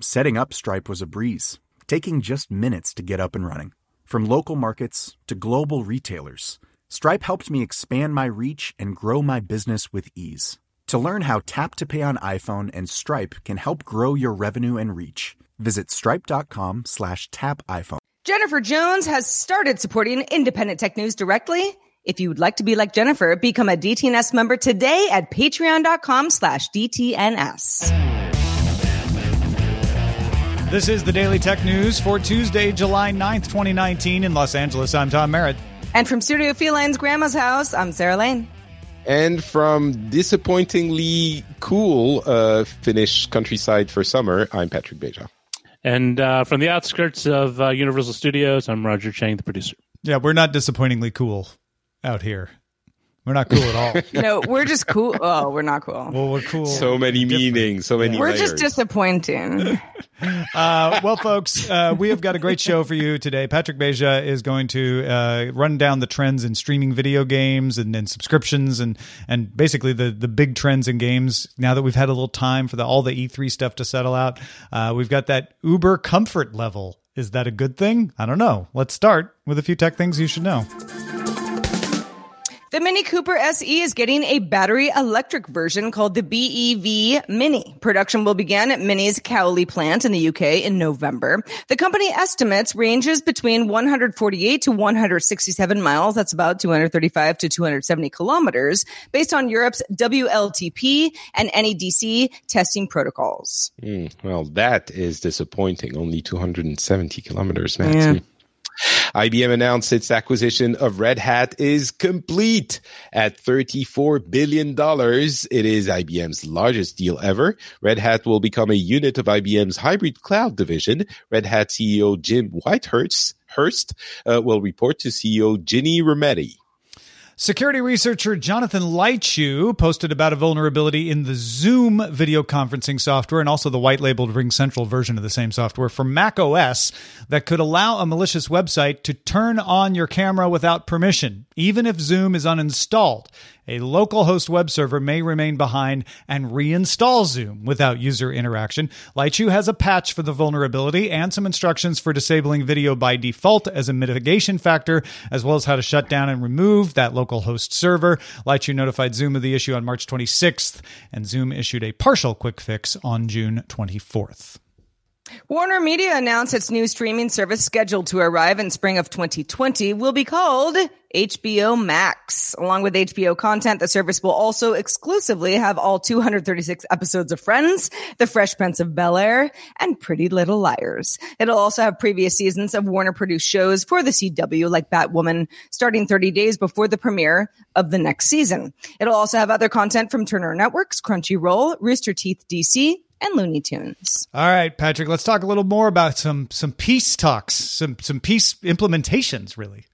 Setting up Stripe was a breeze, taking just minutes to get up and running. From local markets to global retailers, Stripe helped me expand my reach and grow my business with ease. To learn how Tap to Pay on iPhone and Stripe can help grow your revenue and reach, visit stripe.com slash tap iPhone. Jennifer Jones has started supporting independent tech news directly. If you would like to be like Jennifer, become a DTNS member today at patreon.com slash DTNS. This is the Daily Tech News for Tuesday, July 9th, 2019 in Los Angeles. I'm Tom Merritt. And from Studio Feline's grandma's house, I'm Sarah Lane. And from disappointingly cool uh, Finnish countryside for summer, I'm Patrick Beja. And uh, from the outskirts of uh, Universal Studios, I'm Roger Chang, the producer. Yeah, we're not disappointingly cool out here. We're not cool at all. no, we're just cool. Oh, we're not cool. Well, we're cool. So many meanings, so many. We're layers. just disappointing. uh, well, folks, uh, we have got a great show for you today. Patrick Beja is going to uh, run down the trends in streaming video games and, and, subscriptions and and basically the the big trends in games. Now that we've had a little time for the, all the E3 stuff to settle out, uh, we've got that Uber comfort level. Is that a good thing? I don't know. Let's start with a few tech things you should know. The Mini Cooper SE is getting a battery electric version called the BEV Mini. Production will begin at Mini's Cowley plant in the UK in November. The company estimates ranges between 148 to 167 miles. That's about 235 to 270 kilometers based on Europe's WLTP and NEDC testing protocols. Mm, well, that is disappointing. Only 270 kilometers, man. Yeah. IBM announced its acquisition of Red Hat is complete at $34 billion. It is IBM's largest deal ever. Red Hat will become a unit of IBM's hybrid cloud division. Red Hat CEO Jim Whitehurst Hurst, uh, will report to CEO Ginny Rometty. Security researcher Jonathan Leitschuh posted about a vulnerability in the Zoom video conferencing software and also the white labeled Ring Central version of the same software for Mac OS that could allow a malicious website to turn on your camera without permission, even if Zoom is uninstalled a local host web server may remain behind and reinstall Zoom without user interaction. Leitschuh has a patch for the vulnerability and some instructions for disabling video by default as a mitigation factor, as well as how to shut down and remove that local host server. Leitschuh notified Zoom of the issue on March 26th, and Zoom issued a partial quick fix on June 24th. Warner Media announced its new streaming service scheduled to arrive in spring of 2020 will be called HBO Max. Along with HBO content, the service will also exclusively have all 236 episodes of Friends, The Fresh Prince of Bel Air, and Pretty Little Liars. It'll also have previous seasons of Warner produced shows for the CW like Batwoman starting 30 days before the premiere of the next season. It'll also have other content from Turner Networks, Crunchyroll, Rooster Teeth DC, and Looney Tunes. All right, Patrick, let's talk a little more about some some peace talks, some some peace implementations really.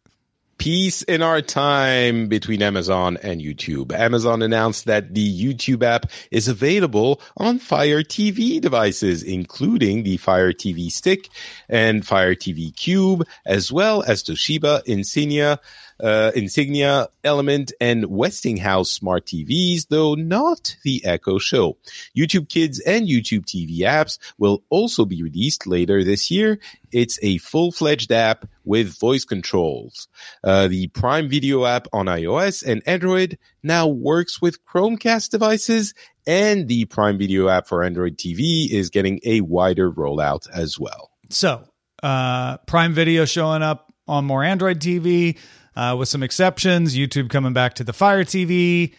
Peace in our time between Amazon and YouTube. Amazon announced that the YouTube app is available on Fire TV devices, including the Fire TV Stick and Fire TV Cube, as well as Toshiba, Insignia, uh, Insignia, Element, and Westinghouse smart TVs, though not the Echo Show. YouTube Kids and YouTube TV apps will also be released later this year. It's a full-fledged app with voice controls. Uh, the Prime Video app on iOS and Android now works with Chromecast devices, and the Prime Video app for Android TV is getting a wider rollout as well. So, uh, Prime Video showing up on more Android TV, uh, with some exceptions. YouTube coming back to the Fire TV.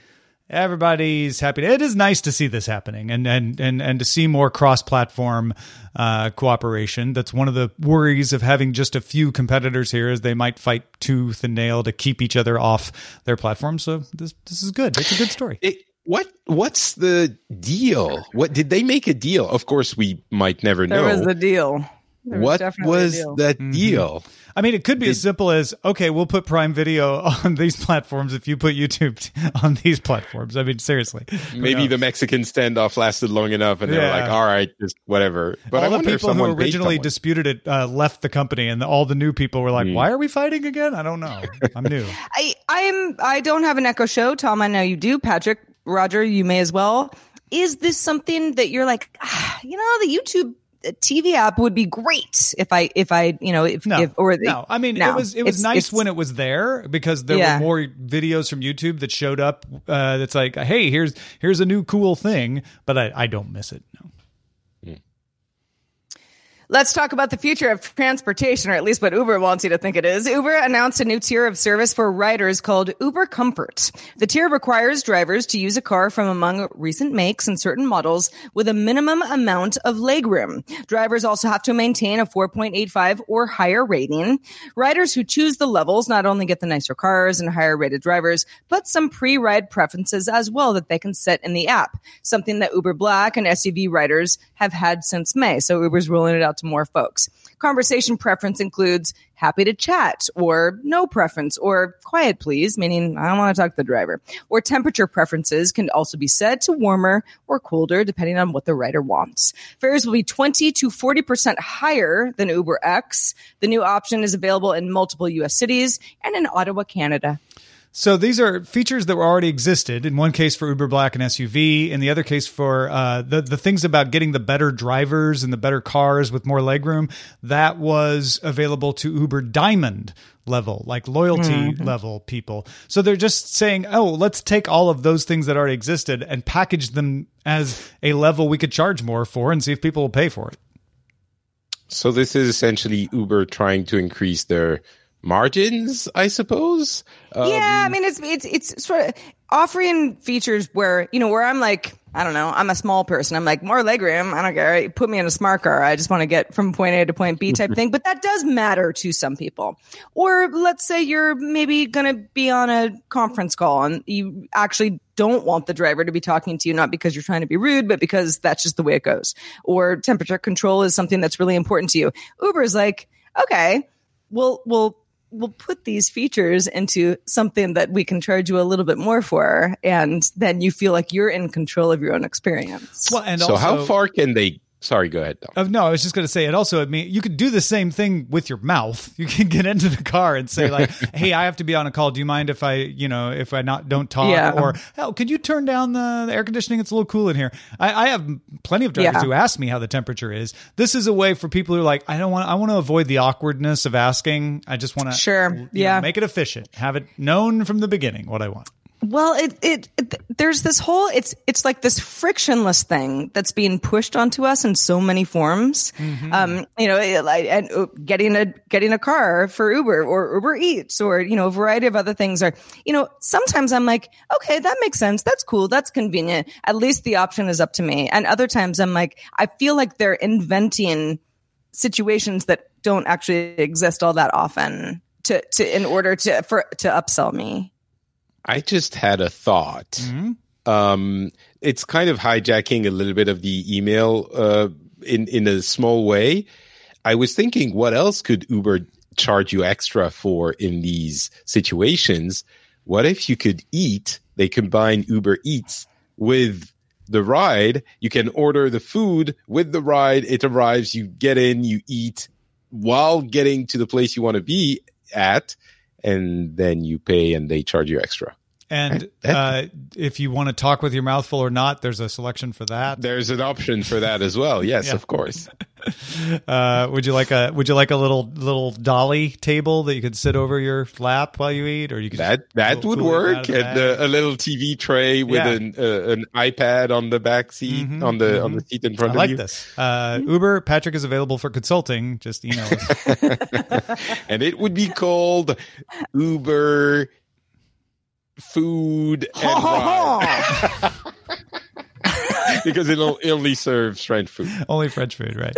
Everybody's happy. It is nice to see this happening and and and and to see more cross-platform uh, cooperation. That's one of the worries of having just a few competitors here, is they might fight tooth and nail to keep each other off their platform. So this this is good. It's a good story. It, what what's the deal? What did they make a deal? Of course, we might never know. There know. was the deal. There what definitely a was deal. that Mm-hmm. deal? I mean, it could be as simple as okay, we'll put Prime Video on these platforms if you put YouTube t- on these platforms. I mean, seriously. Maybe the Mexican standoff lasted long enough, and they were Yeah. like, "All right, just whatever." But I all the wonder if people who originally disputed it uh, left the company, and all the new people were like, Mm. "Why are we fighting again?" I don't know. I'm new. I I'm I don't have an Echo Show. Tom, I know you do. Patrick, Roger, you may as well. Is this something that you're like, ah, you know, the YouTube TV app would be great if I if I you know if, No, if or the, no. I mean, no. it was it was It's- nice it's- when it was there because there Yeah. were more videos from YouTube that showed up. Uh, that's like, hey, here's here's a new cool thing, but I, I don't miss it. No. Let's talk about the future of transportation, or at least what Uber wants you to think it is. Uber announced a new tier of service for riders called Uber Comfort. The tier requires drivers to use a car from among recent makes and certain models with a minimum amount of legroom. Drivers also have to maintain a 4.85 or higher rating. Riders who choose the levels not only get the nicer cars and higher rated drivers, but some pre-ride preferences as well that they can set in the app. Something that Uber Black and SUV riders have had since May. So Uber's rolling it out more folks. Conversation preference includes happy to chat or no preference or quiet please, meaning I don't want to talk to the driver. Or temperature preferences can also be set to warmer or colder depending on what the rider wants. Fares will be 20 to 40% higher than Uber X. The new option is available in multiple US cities and in Ottawa, Canada. So these are features that were already existed. In one case for Uber Black and SUV, in the other case for uh, the the things about getting the better drivers and the better cars with more legroom. That was available to Uber Diamond level, like loyalty level people. So they're just saying, oh, let's take all of those things that already existed and package them as a level we could charge more for, and see if people will pay for it. So this is essentially Uber trying to increase their margins, I suppose. Um, yeah, I mean it's it's it's sort of offering features where you know where I'm like I don't know I'm a small person. I'm like more legroom I don't care. Put me in a smart car. I just want to get from point A to point B type thing. But that does matter to some people. Or let's say you're maybe gonna be on a conference call and you actually don't want the driver to be talking to you not because you're trying to be rude but because that's just the way it goes. Or temperature control is something that's really important to you. Uber's like okay we'll we'll we'll put these features into something that we can charge you a little bit more for and then you feel like you're in control of your own experience Well, and so also, how far can they? Sorry, go ahead. Tom. Uh, no, I was just going to say it. Also, I mean, you could do the same thing with your mouth. You can get into the car and say like, "Hey, I have to be on a call. Do you mind if I, you know, if I not don't talk?" Yeah. Or, "Hell, could you turn down the, the air conditioning? It's a little cool in here." I, I have plenty of drivers Yeah. who ask me how the temperature is. This is a way for people who are like, "I don't want. I want to avoid the awkwardness of asking. I just want to Sure. Yeah. make it efficient. Have it known from the beginning what I want." Well it, it it there's this whole it's it's like this frictionless thing that's being pushed onto us in so many forms. Um you know like and uh, getting a getting a car for uber or uber eats or you know a variety of other things are you know sometimes i'm like okay that makes sense. That's cool. That's convenient. At least the option is up to me. And other times i'm like i feel like they're inventing situations that don't actually exist all that often to to in order to for to upsell me I just had a thought. Mm-hmm. Um, it's kind of hijacking a little bit of the email uh, in in a small way. I was thinking, what else could Uber charge you extra for in these situations? What if you could eat? They combine Uber Eats with the ride. You can order the food with the ride. It arrives. You get in. You eat while getting to the place you want to be at. And then you pay and they charge you extra. And uh, if you want to talk with your mouth full or not, there's a selection for that. There's an option for that as well. Yes, Yeah. of course. Uh, would you like a Would you like a little little dolly table that you could sit over your lap while you eat, or you could That that Cool- would cool work. And uh, a little TV tray with Yeah. an uh, an iPad on the back seat Mhm, on the on mhm. the seat in I front of like you. Like this. Uh, Uber Patrick is available for consulting. Just email us. and it would be called Uber Food and Ride because it'll only serve French food. Only French food, right?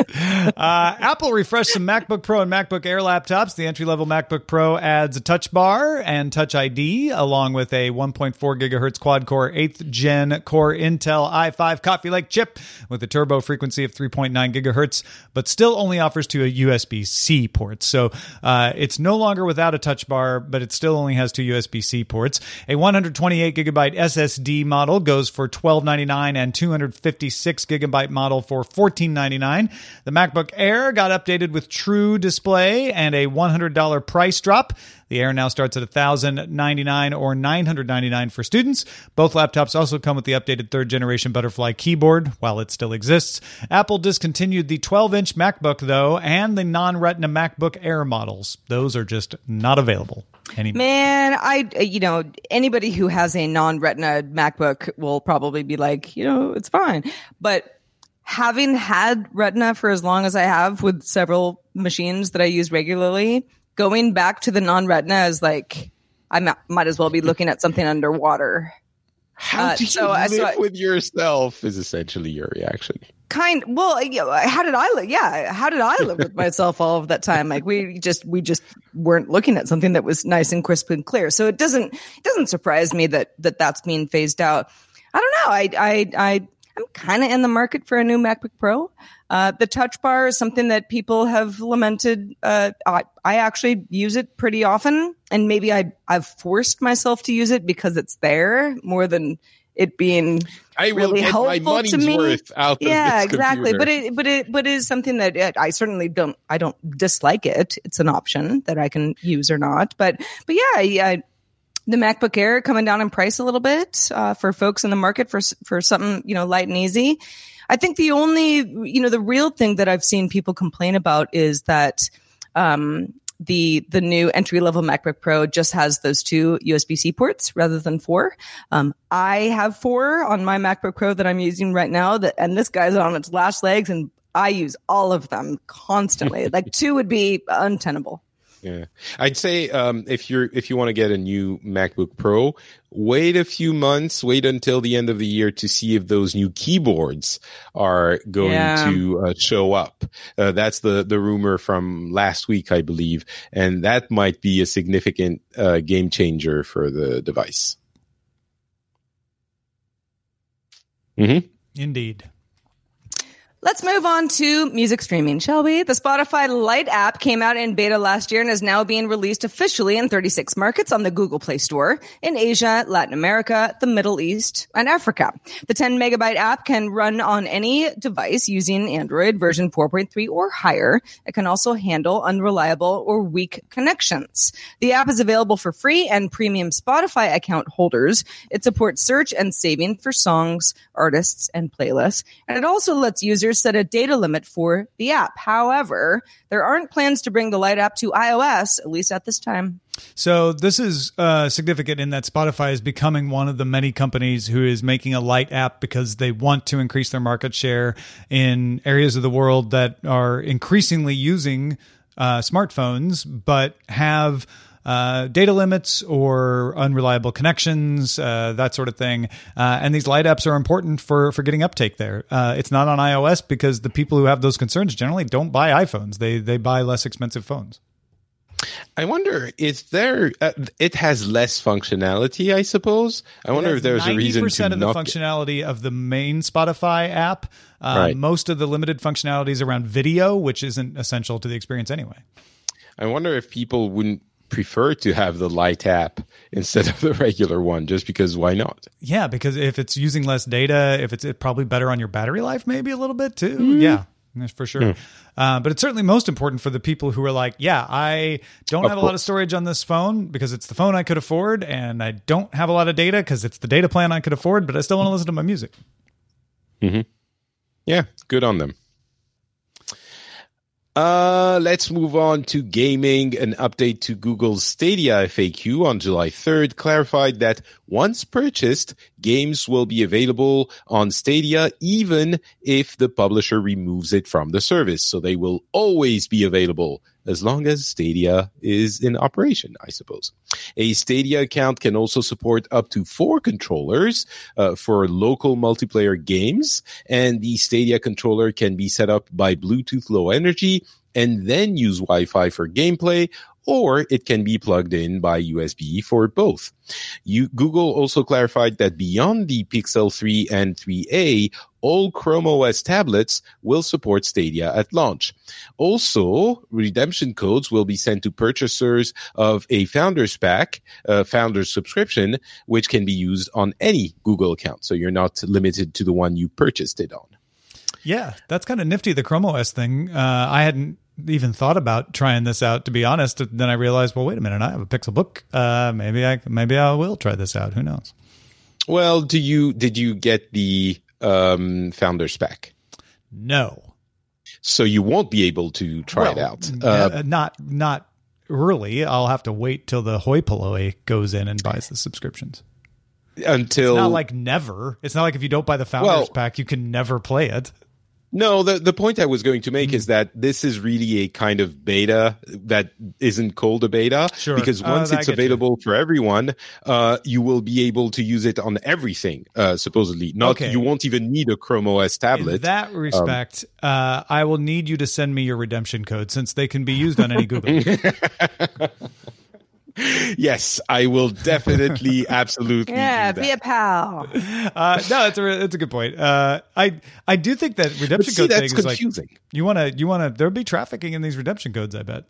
Uh, Apple refreshed some MacBook Pro and MacBook Air laptops. The entry level MacBook Pro adds a touch bar and touch ID, along with a 1.4 gigahertz quad core 8th gen Core Intel i5 Coffee Lake chip with a turbo frequency of 3.9 gigahertz, but still only offers two USB C ports. So uh, it's no longer without a touch bar, but it still only has two USB C ports. A 128 gigabyte SSD model goes for $12.99 and 256 gigabyte model for $14.99. The MacBook Air got updated with True Display and a $100 price drop. The Air now starts at 1,099 or 999 for students. Both laptops also come with the updated third generation Butterfly keyboard while it still exists. Apple discontinued the 12 inch MacBook, though, and the non Retina MacBook Air models. Those are just not available anymore. Man, I you know anybody who has a non-retina MacBook will probably be like, you know, it's fine. But having had retina for as long as I have with several machines that I use regularly, going back to the non-retina is like I might as well be looking at something underwater. How Uh, do you so I- live so I- with yourself? Is essentially your reaction. kind well how did i live yeah how did i live with myself all of that time like we just we just weren't looking at something that was nice and crisp and clear so it doesn't it doesn't surprise me that that that's being phased out i don't know i i i i'm kind of in the market for a new macbook pro uh, the touch bar is something that people have lamented. Uh, I, I actually use it pretty often, and maybe I I've forced myself to use it because it's there more than it being I will really get my helpful money's to me. worth out of yeah exactly computer. but it but it but it is something that uh, i certainly don't i don't dislike it it's an option that i can use or not but but yeah yeah the macbook air coming down in price a little bit uh, for folks in the market for for something you know light and easy i think the only you know the real thing that i've seen people complain about is that um the the new entry level MacBook Pro just has those two USB C ports rather than four. Um, I have four on my MacBook Pro that I'm using right now. That and this guy's on its last legs, and I use all of them constantly. like two would be untenable. Yeah, I'd say um, if you're if you want to get a new MacBook Pro, wait a few months, wait until the end of the year to see if those new keyboards are going Yeah. to uh, show up. Uh, that's the the rumor from last week, I believe, and that might be a significant uh, game changer for the device. hmm Indeed. Let's move on to music streaming, shall we? The Spotify Lite app came out in beta last year and is now being released officially in 36 markets on the Google Play Store in Asia, Latin America, the Middle East, and Africa. The 10 megabyte app can run on any device using Android version 4.3 or higher. It can also handle unreliable or weak connections. The app is available for free and premium Spotify account holders. It supports search and saving for songs, artists, and playlists. And it also lets users set a data limit for the app. However, there aren't plans to bring the Lite app to iOS, at least at this time. So this is uh, significant in that Spotify is becoming one of the many companies who is making a light app because they want to increase their market share in areas of the world that are increasingly using uh, smartphones, but have uh, data limits or unreliable connections, uh, that sort of thing. Uh, and these light apps are important for for getting uptake there. Uh, it's not on iOS because the people who have those concerns generally don't buy iPhones. They they buy less expensive phones. I wonder, is there? Uh, it has less functionality, I suppose. I wonder if there's a reason to percent of the get- functionality of the main Spotify app. Uh, Right. Most of the limited functionalities around video, which isn't essential to the experience anyway. I wonder if people wouldn't prefer to have the light app instead of the regular one, just because why not? Yeah, because if it's using less data, if it's probably better on your battery life, maybe a little bit too. Mm-hmm. Yeah, for sure. Uh, but it's certainly most important for the people who are like, yeah, I don't Of have a lot of storage on this phone because it's the phone I could afford, and I don't have a lot of data because it's the data plan I could afford, but I still want to listen to my music. Mm-hmm. Yeah, good on them. Uh, let's move on to gaming. An update to Google's Stadia FAQ on July 3rd clarified that once purchased, games will be available on Stadia even if the publisher removes it from the service. So they will always be available as long as Stadia is in operation, I suppose. A Stadia account can also support up to four controllers uh, for local multiplayer games, and the Stadia controller can be set up by Bluetooth Low Energy and then use Wi-Fi for gameplay, or it can be plugged in by USB for both. You, Google also clarified that beyond the Pixel 3 and 3a, all Chrome OS tablets will support Stadia at launch. Also, redemption codes will be sent to purchasers of a Founders Pack, a Founders subscription, which can be used on any Google account. So you're not limited to the one you purchased it on. Yeah, that's kind of nifty, the Chrome OS thing. Uh, I hadn't even thought about trying this out, to be honest. Then I realized, well, wait a minute, I have a Pixel Book. Uh, maybe I maybe I will try this out. Who knows? Well, do you did you get the um, Founders Pack? No. So you won't be able to try it out. Uh, uh, not not early. I'll have to wait till the hoi polloi goes in and buys the subscriptions. until It's not like never. It's not like if you don't buy the Founders Well- Pack, you can never play it. No, the the point I was going to make is that this is really a kind of beta that isn't called a beta Sure. because Uh, once I it's get you. available for everyone, uh, you will be able to use it on everything. Uh, supposedly, not Okay. you won't even need a Chrome OS tablet. In that respect, uh, I will need you to send me your redemption code since they can be used on any Google. yes, I will definitely, absolutely. Yeah, do be that. a pal. Uh, no, that's a that's a good point. Uh, I I do think that redemption see, code that's thing is like confusing. you want to you want to there'll be trafficking in these redemption codes. I bet.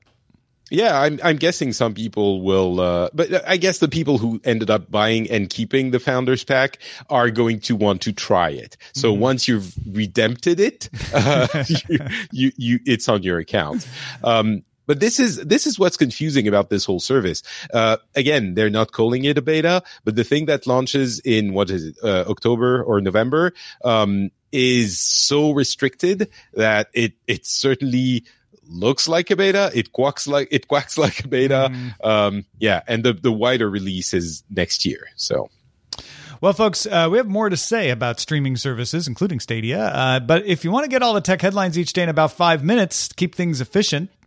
Yeah, I'm I'm guessing some people will, uh, but I guess the people who ended up buying and keeping the founders pack are going to want to try it. So Mm-hmm. once you've redempted it, uh, you, you you it's on your account. Um, but this is this is what's confusing about this whole service. Uh, again, they're not calling it a beta, but the thing that launches in what is it, uh, October or November, um, is so restricted that it it certainly looks like a beta. It quacks like it quacks like a beta. Um, yeah, and the the wider release is next year. So Well, folks, uh, we have more to say about streaming services, including Stadia. Uh, but if you want to get all the tech headlines each day in about five minutes, keep things efficient,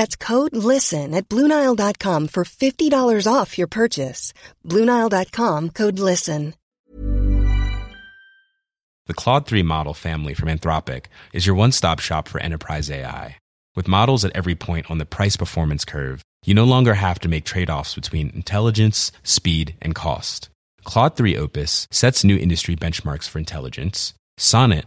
That's code LISTEN at Bluenile.com for $50 off your purchase. Bluenile.com code LISTEN. The Claude 3 model family from Anthropic is your one stop shop for enterprise AI. With models at every point on the price performance curve, you no longer have to make trade offs between intelligence, speed, and cost. Claude 3 Opus sets new industry benchmarks for intelligence. Sonnet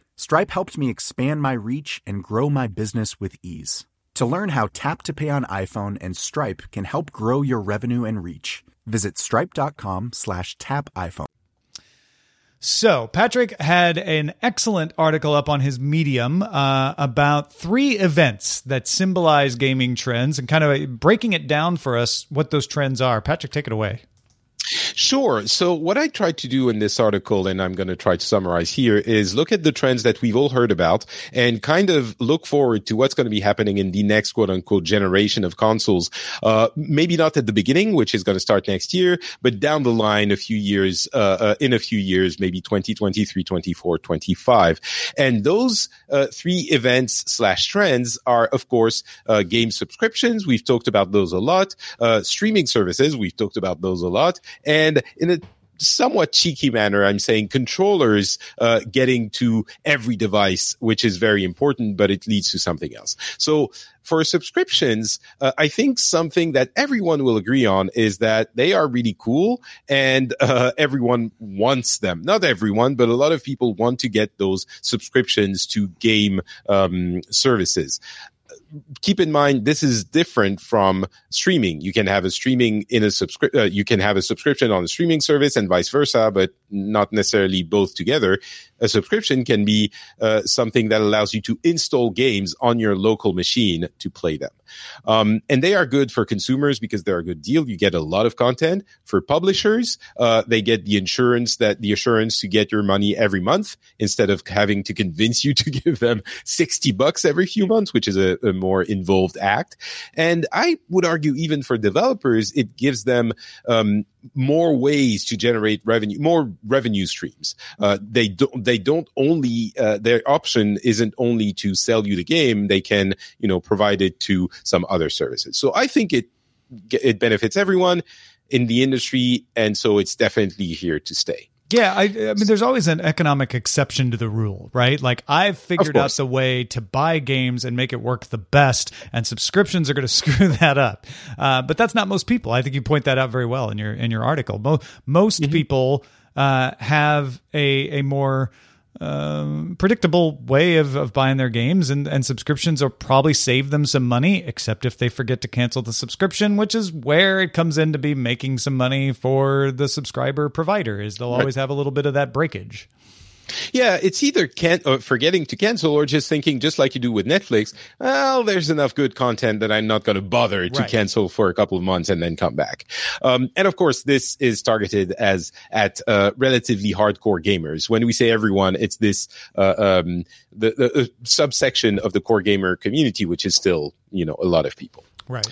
Stripe helped me expand my reach and grow my business with ease. To learn how Tap to Pay on iPhone and Stripe can help grow your revenue and reach, Visit stripe.com slash tap iPhone. So, Patrick had an excellent article up on his Medium uh, about three events that symbolize gaming trends and kind of breaking it down for us what those trends are. Patrick, take it away. Sure. So what I tried to do in this article, and I'm going to try to summarize here, is look at the trends that we've all heard about and kind of look forward to what's going to be happening in the next quote unquote generation of consoles. Uh, maybe not at the beginning, which is going to start next year, but down the line, a few years, uh, uh, in a few years, maybe 2023, 24, 25. And those uh, three events slash trends are, of course, uh, game subscriptions. We've talked about those a lot. Uh, streaming services. We've talked about those a lot and in a somewhat cheeky manner, I'm saying controllers uh, getting to every device, which is very important, but it leads to something else. So for subscriptions, uh, I think something that everyone will agree on is that they are really cool and uh, everyone wants them. Not everyone, but a lot of people want to get those subscriptions to game um, services keep in mind this is different from streaming. You can have a streaming in a subscription. Uh, you can have a subscription on a streaming service and vice versa, but not necessarily both together a subscription can be uh, something that allows you to install games on your local machine to play them. Um, and they are good for consumers because they're a good deal. You get a lot of content. For publishers, uh, they get the insurance that the assurance to get your money every month instead of having to convince you to give them 60 bucks every few months, which is a, a more involved act. And I would argue even for developers, it gives them um, more ways to generate revenue, more revenue streams. Uh, they don't, they don't only, uh, their option isn't only to sell you the game. They can, you know, provide it to some other services. So I think it, it benefits everyone in the industry. And so it's definitely here to stay. Yeah, I, I, mean, there's always an economic exception to the rule, right? Like I've figured out the way to buy games and make it work the best, and subscriptions are going to screw that up. Uh, but that's not most people. I think you point that out very well in your in your article. Mo- most mm-hmm. people uh, have a a more um, predictable way of, of buying their games and, and subscriptions will probably save them some money except if they forget to cancel the subscription which is where it comes in to be making some money for the subscriber provider is they'll always have a little bit of that breakage yeah, it's either can- uh, forgetting to cancel or just thinking, just like you do with Netflix, well, there's enough good content that I'm not going to bother to right. cancel for a couple of months and then come back. Um, and of course, this is targeted as at uh, relatively hardcore gamers. When we say everyone, it's this uh, um, the, the subsection of the core gamer community, which is still you know a lot of people. Right.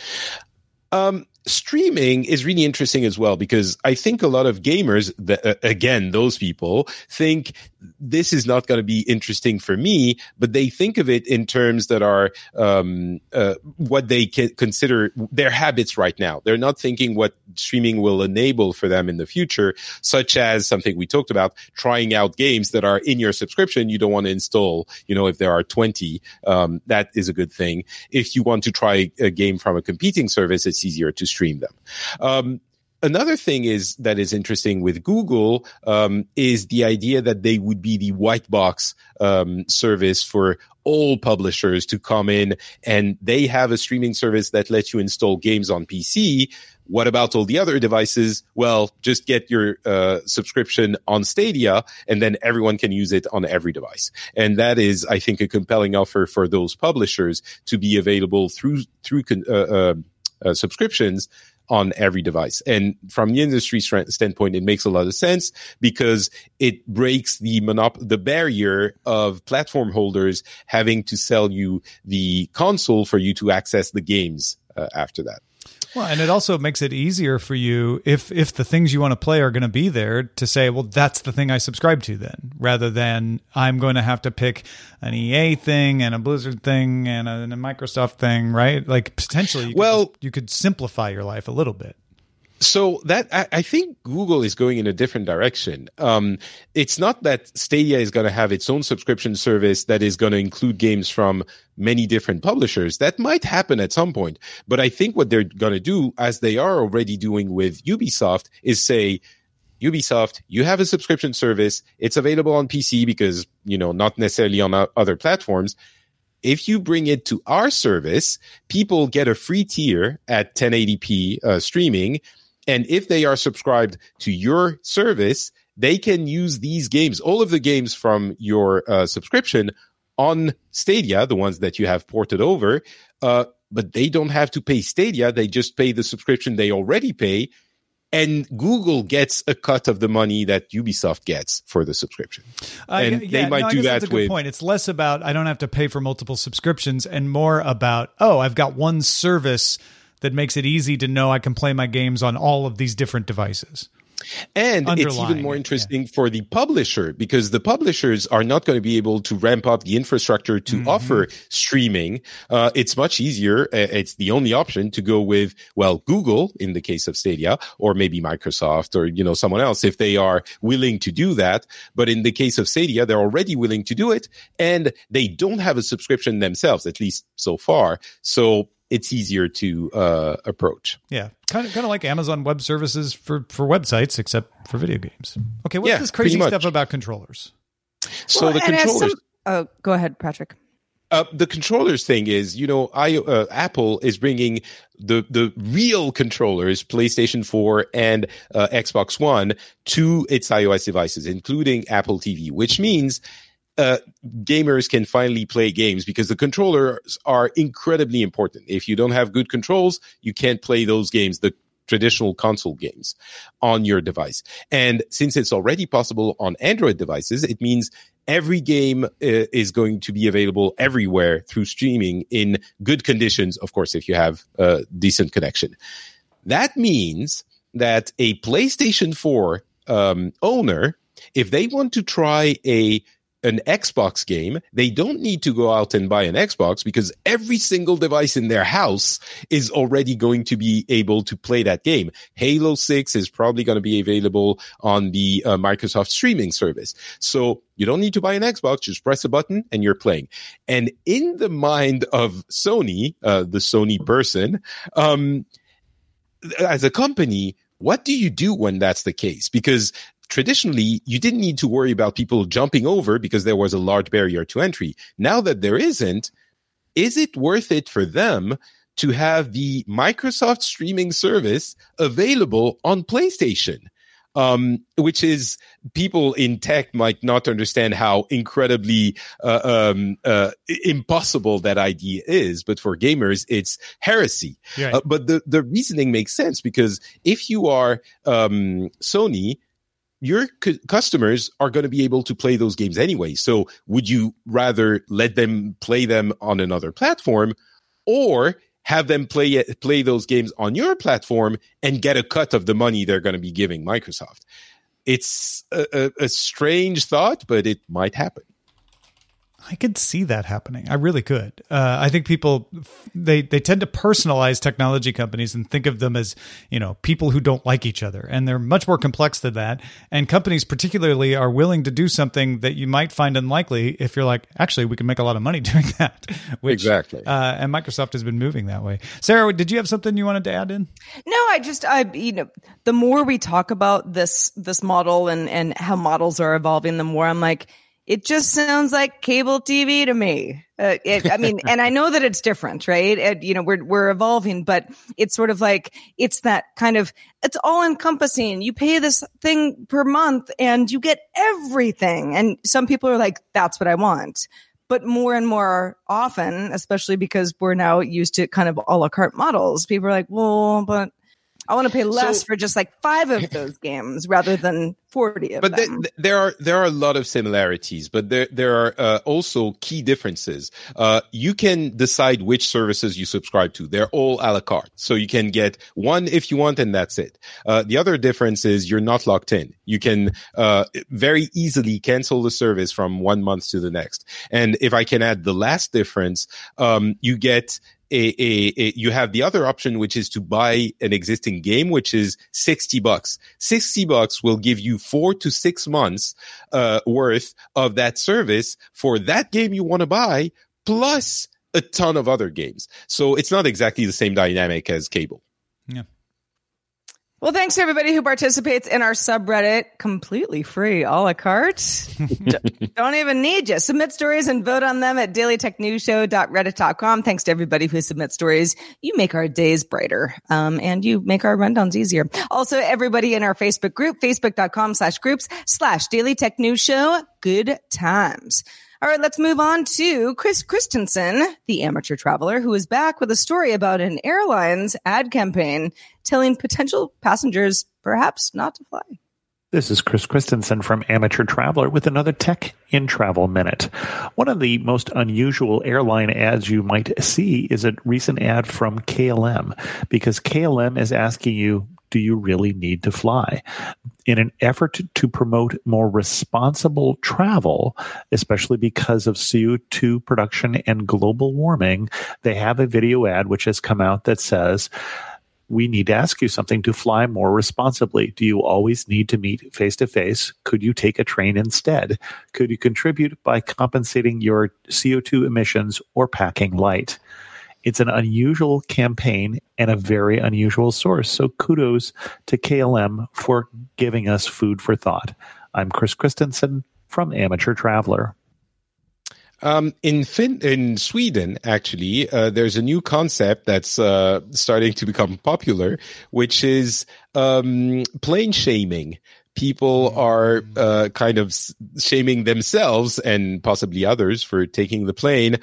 Um, streaming is really interesting as well because I think a lot of gamers, that, uh, again, those people think this is not going to be interesting for me, but they think of it in terms that are um, uh, what they can consider their habits right now. They're not thinking what streaming will enable for them in the future, such as something we talked about, trying out games that are in your subscription you don't want to install. You know, if there are 20, um, that is a good thing. If you want to try a game from a competing service, it's easier to stream them. Um, another thing is that is interesting with Google um, is the idea that they would be the white box um, service for all publishers to come in and they have a streaming service that lets you install games on PC. What about all the other devices? Well, just get your uh, subscription on Stadia and then everyone can use it on every device. And that is, I think, a compelling offer for those publishers to be available through, through, uh, uh, uh, subscriptions on every device. And from the industry standpoint, it makes a lot of sense because it breaks the monop- the barrier of platform holders having to sell you the console for you to access the games uh, after that. Well, and it also makes it easier for you if if the things you want to play are going to be there to say, well, that's the thing I subscribe to then, rather than I'm going to have to pick an EA thing and a Blizzard thing and a, and a Microsoft thing, right? Like potentially, you well, could, you could simplify your life a little bit. So that I, I, think Google is going in a different direction. Um, it's not that Stadia is going to have its own subscription service that is going to include games from many different publishers. That might happen at some point, but I think what they're going to do, as they are already doing with Ubisoft, is say. Ubisoft, you have a subscription service. It's available on PC because, you know, not necessarily on other platforms if you bring it to our service, people get a free tier at 1080p uh, streaming And if they are subscribed to your service, they can use these games, all of the games from your uh, subscription on Stadia, the ones that you have ported over. Uh, but they don't have to pay Stadia. They just pay the subscription they already pay. And Google gets a cut of the money that Ubisoft gets for the subscription. Uh, and yeah, they might no, do that's that a good with point. It's less about I don't have to pay for multiple subscriptions and more about oh, I've got one service that makes it easy to know I can play my games on all of these different devices. And it's even more interesting for the publisher because the publishers are not going to be able to ramp up the infrastructure to Mm-hmm. offer streaming. Uh, it's much easier. It's the only option to go with, well, Google in the case of Stadia or maybe Microsoft or, you know, someone else if they are willing to do that. But in the case of Stadia, they're already willing to do it and they don't have a subscription themselves, at least so far. So it's easier to uh, approach. Yeah, kind of kind of like Amazon Web Services for for websites, except for video games. Okay, what's Yeah, this crazy stuff about controllers? So Well, the controllers. some- oh, go ahead, Patrick. Uh, the controllers thing is, you know, I, uh, Apple is bringing the the real controllers, PlayStation 4 and uh, Xbox One, to its iOS devices, including Apple TV, which means uh, gamers can finally play games because the controllers are incredibly important. If you don't have good controls, you can't play those games. The traditional console games on your device. And since it's already possible on Android devices, it means every game uh, is going to be available everywhere through streaming in good conditions. Of course, if you have a decent connection. That means that a PlayStation 4 um, owner, if they want to try a an Xbox game, they don't need to go out and buy an Xbox because every single device in their house is already going to be able to play that game. Halo 6 is probably going to be available on the uh, Microsoft streaming service. So you don't need to buy an Xbox, just press a button and you're playing. And in the mind of Sony, uh, the Sony person, um, as a company, what do you do when that's the case? Because traditionally you didn't need to worry about people jumping over because there was a large barrier to entry. Now that there isn't, is it worth it for them to have the Microsoft streaming service available on PlayStation? Um, which is people in tech might not understand how incredibly uh, um, uh, impossible that idea is, but for gamers, it's heresy. Yeah. Uh, but the, the reasoning makes sense because if you are um, Sony, your cu- customers are going to be able to play those games anyway. So would you rather let them play them on another platform or have them play play those games on your platform and get a cut of the money they're going to be giving Microsoft? It's a, a, a strange thought, but it might happen. I could see that happening. I really could. Uh, I think people they they tend to personalize technology companies and think of them as you know people who don't like each other, and they're much more complex than that. And companies, particularly, are willing to do something that you might find unlikely if you're like, actually, we can make a lot of money doing that. Which, Exactly. Uh, and Microsoft has been moving that way. Sarah, did you have something you wanted to add in? No, I just I you know the more we talk about this this model and and how models are evolving, the more I'm like it just sounds like cable TV to me. Uh, it, I mean, and I know that it's different, right? It, you know, we're we're evolving, but it's sort of like it's that kind of it's all encompassing. You pay this thing per month, and you get everything. And some people are like, "That's what I want." But more and more often, especially because we're now used to kind of a la carte models, people are like, "Well, but I want to pay less So- for just like five of those games rather than forty of but th- them." th- there are there are a lot of similarities, but there there are uh, also key differences. Uh, you can decide which services you subscribe to. They're all a la carte, so you can get one if you want, and that's it. Uh, the other difference is you're not locked in. You can uh, very easily cancel the service from one month to the next. And if I can add the last difference, um, you get a, a, a, you have the other option, which is to buy an existing game, which is 60 bucks. 60 bucks will give you four to six months, uh, worth of that service for that game you want to buy, plus a ton of other games. So it's not exactly the same dynamic as cable. Well, thanks to everybody who participates in our subreddit completely free, a la carte. Don't even need you. Submit stories and vote on them at dailytechnewsshow.reddit.com. Thanks to everybody who submits stories. You make our days brighter, um, and you make our rundowns easier. Also, everybody in our Facebook group, facebook.com slash groups slash Daily Tech News Show. Good times. All right, let's move on to Chris Christensen, the amateur traveler, who is back with a story about an airline's ad campaign telling potential passengers perhaps not to fly. This is Chris Christensen from Amateur Traveler with another Tech in Travel Minute. One of the most unusual airline ads you might see is a recent ad from KLM because KLM is asking you, do you really need to fly? In an effort to promote more responsible travel, especially because of CO2 production and global warming, they have a video ad which has come out that says, we need to ask you something to fly more responsibly. Do you always need to meet face to face? Could you take a train instead? Could you contribute by compensating your CO2 emissions or packing light? It's an unusual campaign and a very unusual source. So kudos to KLM for giving us food for thought. I'm Chris Christensen from Amateur Traveler. Um, in fin- in Sweden, actually, uh, there's a new concept that's uh, starting to become popular, which is um, plane shaming. People are uh, kind of shaming themselves and possibly others for taking the plane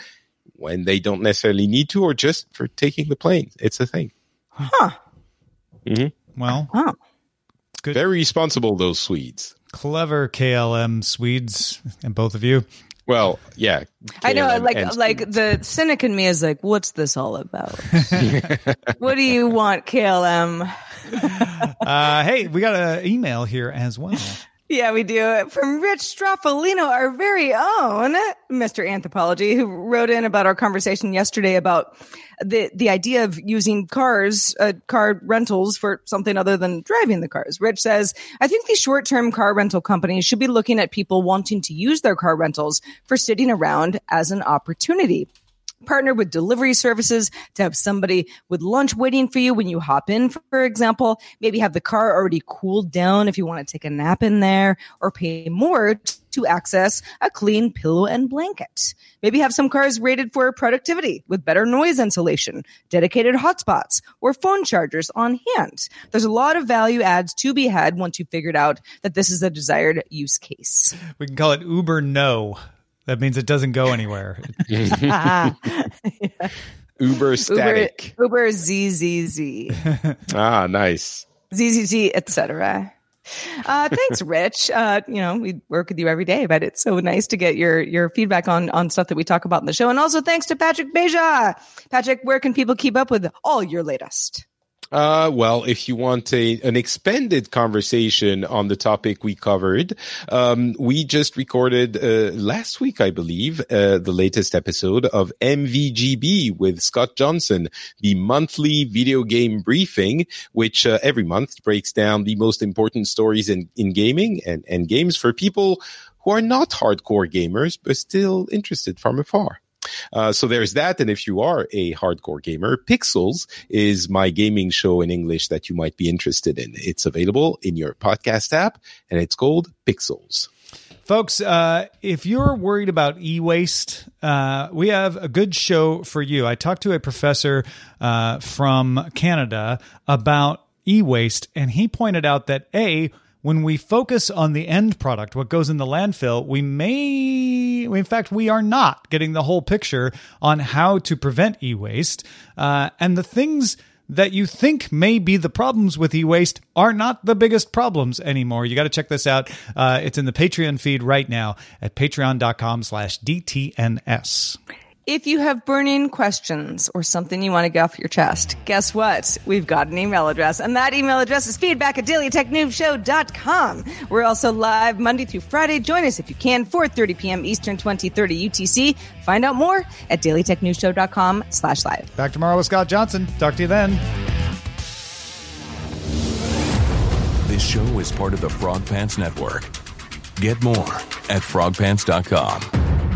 when they don't necessarily need to, or just for taking the plane. It's a thing. Huh. Mm-hmm. Well, Huh. good, Very responsible, those Swedes. clever KLM Swedes, and both of you. Well, yeah. I know, KLM like, and like the cynic in me is like, what's this all about? what do you want, KLM? Uh, hey, we got an email here as well. Yeah, we do. From Rich Stroffolino, our very own Mr. Anthropology, who wrote in about our conversation yesterday about the the idea of using cars, uh, car rentals for something other than driving the cars. Rich says, I think these short term car rental companies should be looking at people wanting to use their car rentals for sitting around as an opportunity partner with delivery services to have somebody with lunch waiting for you when you hop in, for example. Maybe have the car already cooled down if you want to take a nap in there or pay more to access a clean pillow and blanket. Maybe have some cars rated for productivity with better noise insulation, dedicated hotspots, or phone chargers on hand. There's a lot of value adds to be had once you've figured out that this is a desired use case. We can call it Uber No. That means it doesn't go anywhere. Uber static. Uber, Uber ZZZ. Ah, nice. ZZZ, etc. Uh, thanks, Rich. Uh, you know, we work with you every day, but it's so nice to get your your feedback on on stuff that we talk about in the show. And also thanks to Patrick Beja. Patrick, where can people keep up with all your latest? Uh, well, if you want a, an expanded conversation on the topic we covered, um, we just recorded uh, last week, I believe, uh, the latest episode of MVGB with Scott Johnson, the monthly video game briefing, which uh, every month breaks down the most important stories in, in gaming and, and games for people who are not hardcore gamers, but still interested from afar. Uh, so there's that. And if you are a hardcore gamer, Pixels is my gaming show in English that you might be interested in. It's available in your podcast app and it's called Pixels. Folks, uh, if you're worried about e waste, uh, we have a good show for you. I talked to a professor uh, from Canada about e waste, and he pointed out that A, when we focus on the end product, what goes in the landfill, we may, in fact, we are not getting the whole picture on how to prevent e waste. Uh, and the things that you think may be the problems with e-waste are not the biggest problems anymore. You got to check this out. Uh, it's in the Patreon feed right now at patreon.com slash DTNS. If you have burning questions or something you want to get off your chest, guess what? We've got an email address, and that email address is feedback at dailytechnewsshow.com. We're also live Monday through Friday. Join us if you can, 4.30 p.m. Eastern, 2030 UTC. Find out more at dailytechnewsshow.com slash live. Back tomorrow with Scott Johnson. Talk to you then. This show is part of the Frog Pants Network. Get more at frogpants.com.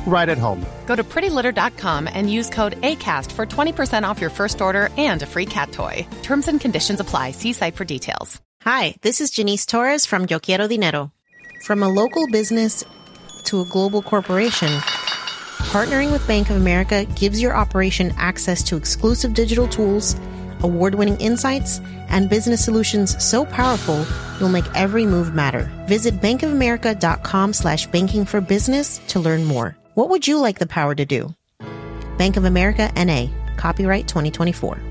right at home. Go to prettylitter.com and use code ACAST for 20% off your first order and a free cat toy. Terms and conditions apply. See site for details. Hi, this is Janice Torres from Yo Quiero Dinero. From a local business to a global corporation, partnering with Bank of America gives your operation access to exclusive digital tools, award winning insights, and business solutions so powerful you'll make every move matter. Visit bankofamerica.com slash banking for business to learn more. What would you like the power to do? Bank of America NA, copyright 2024.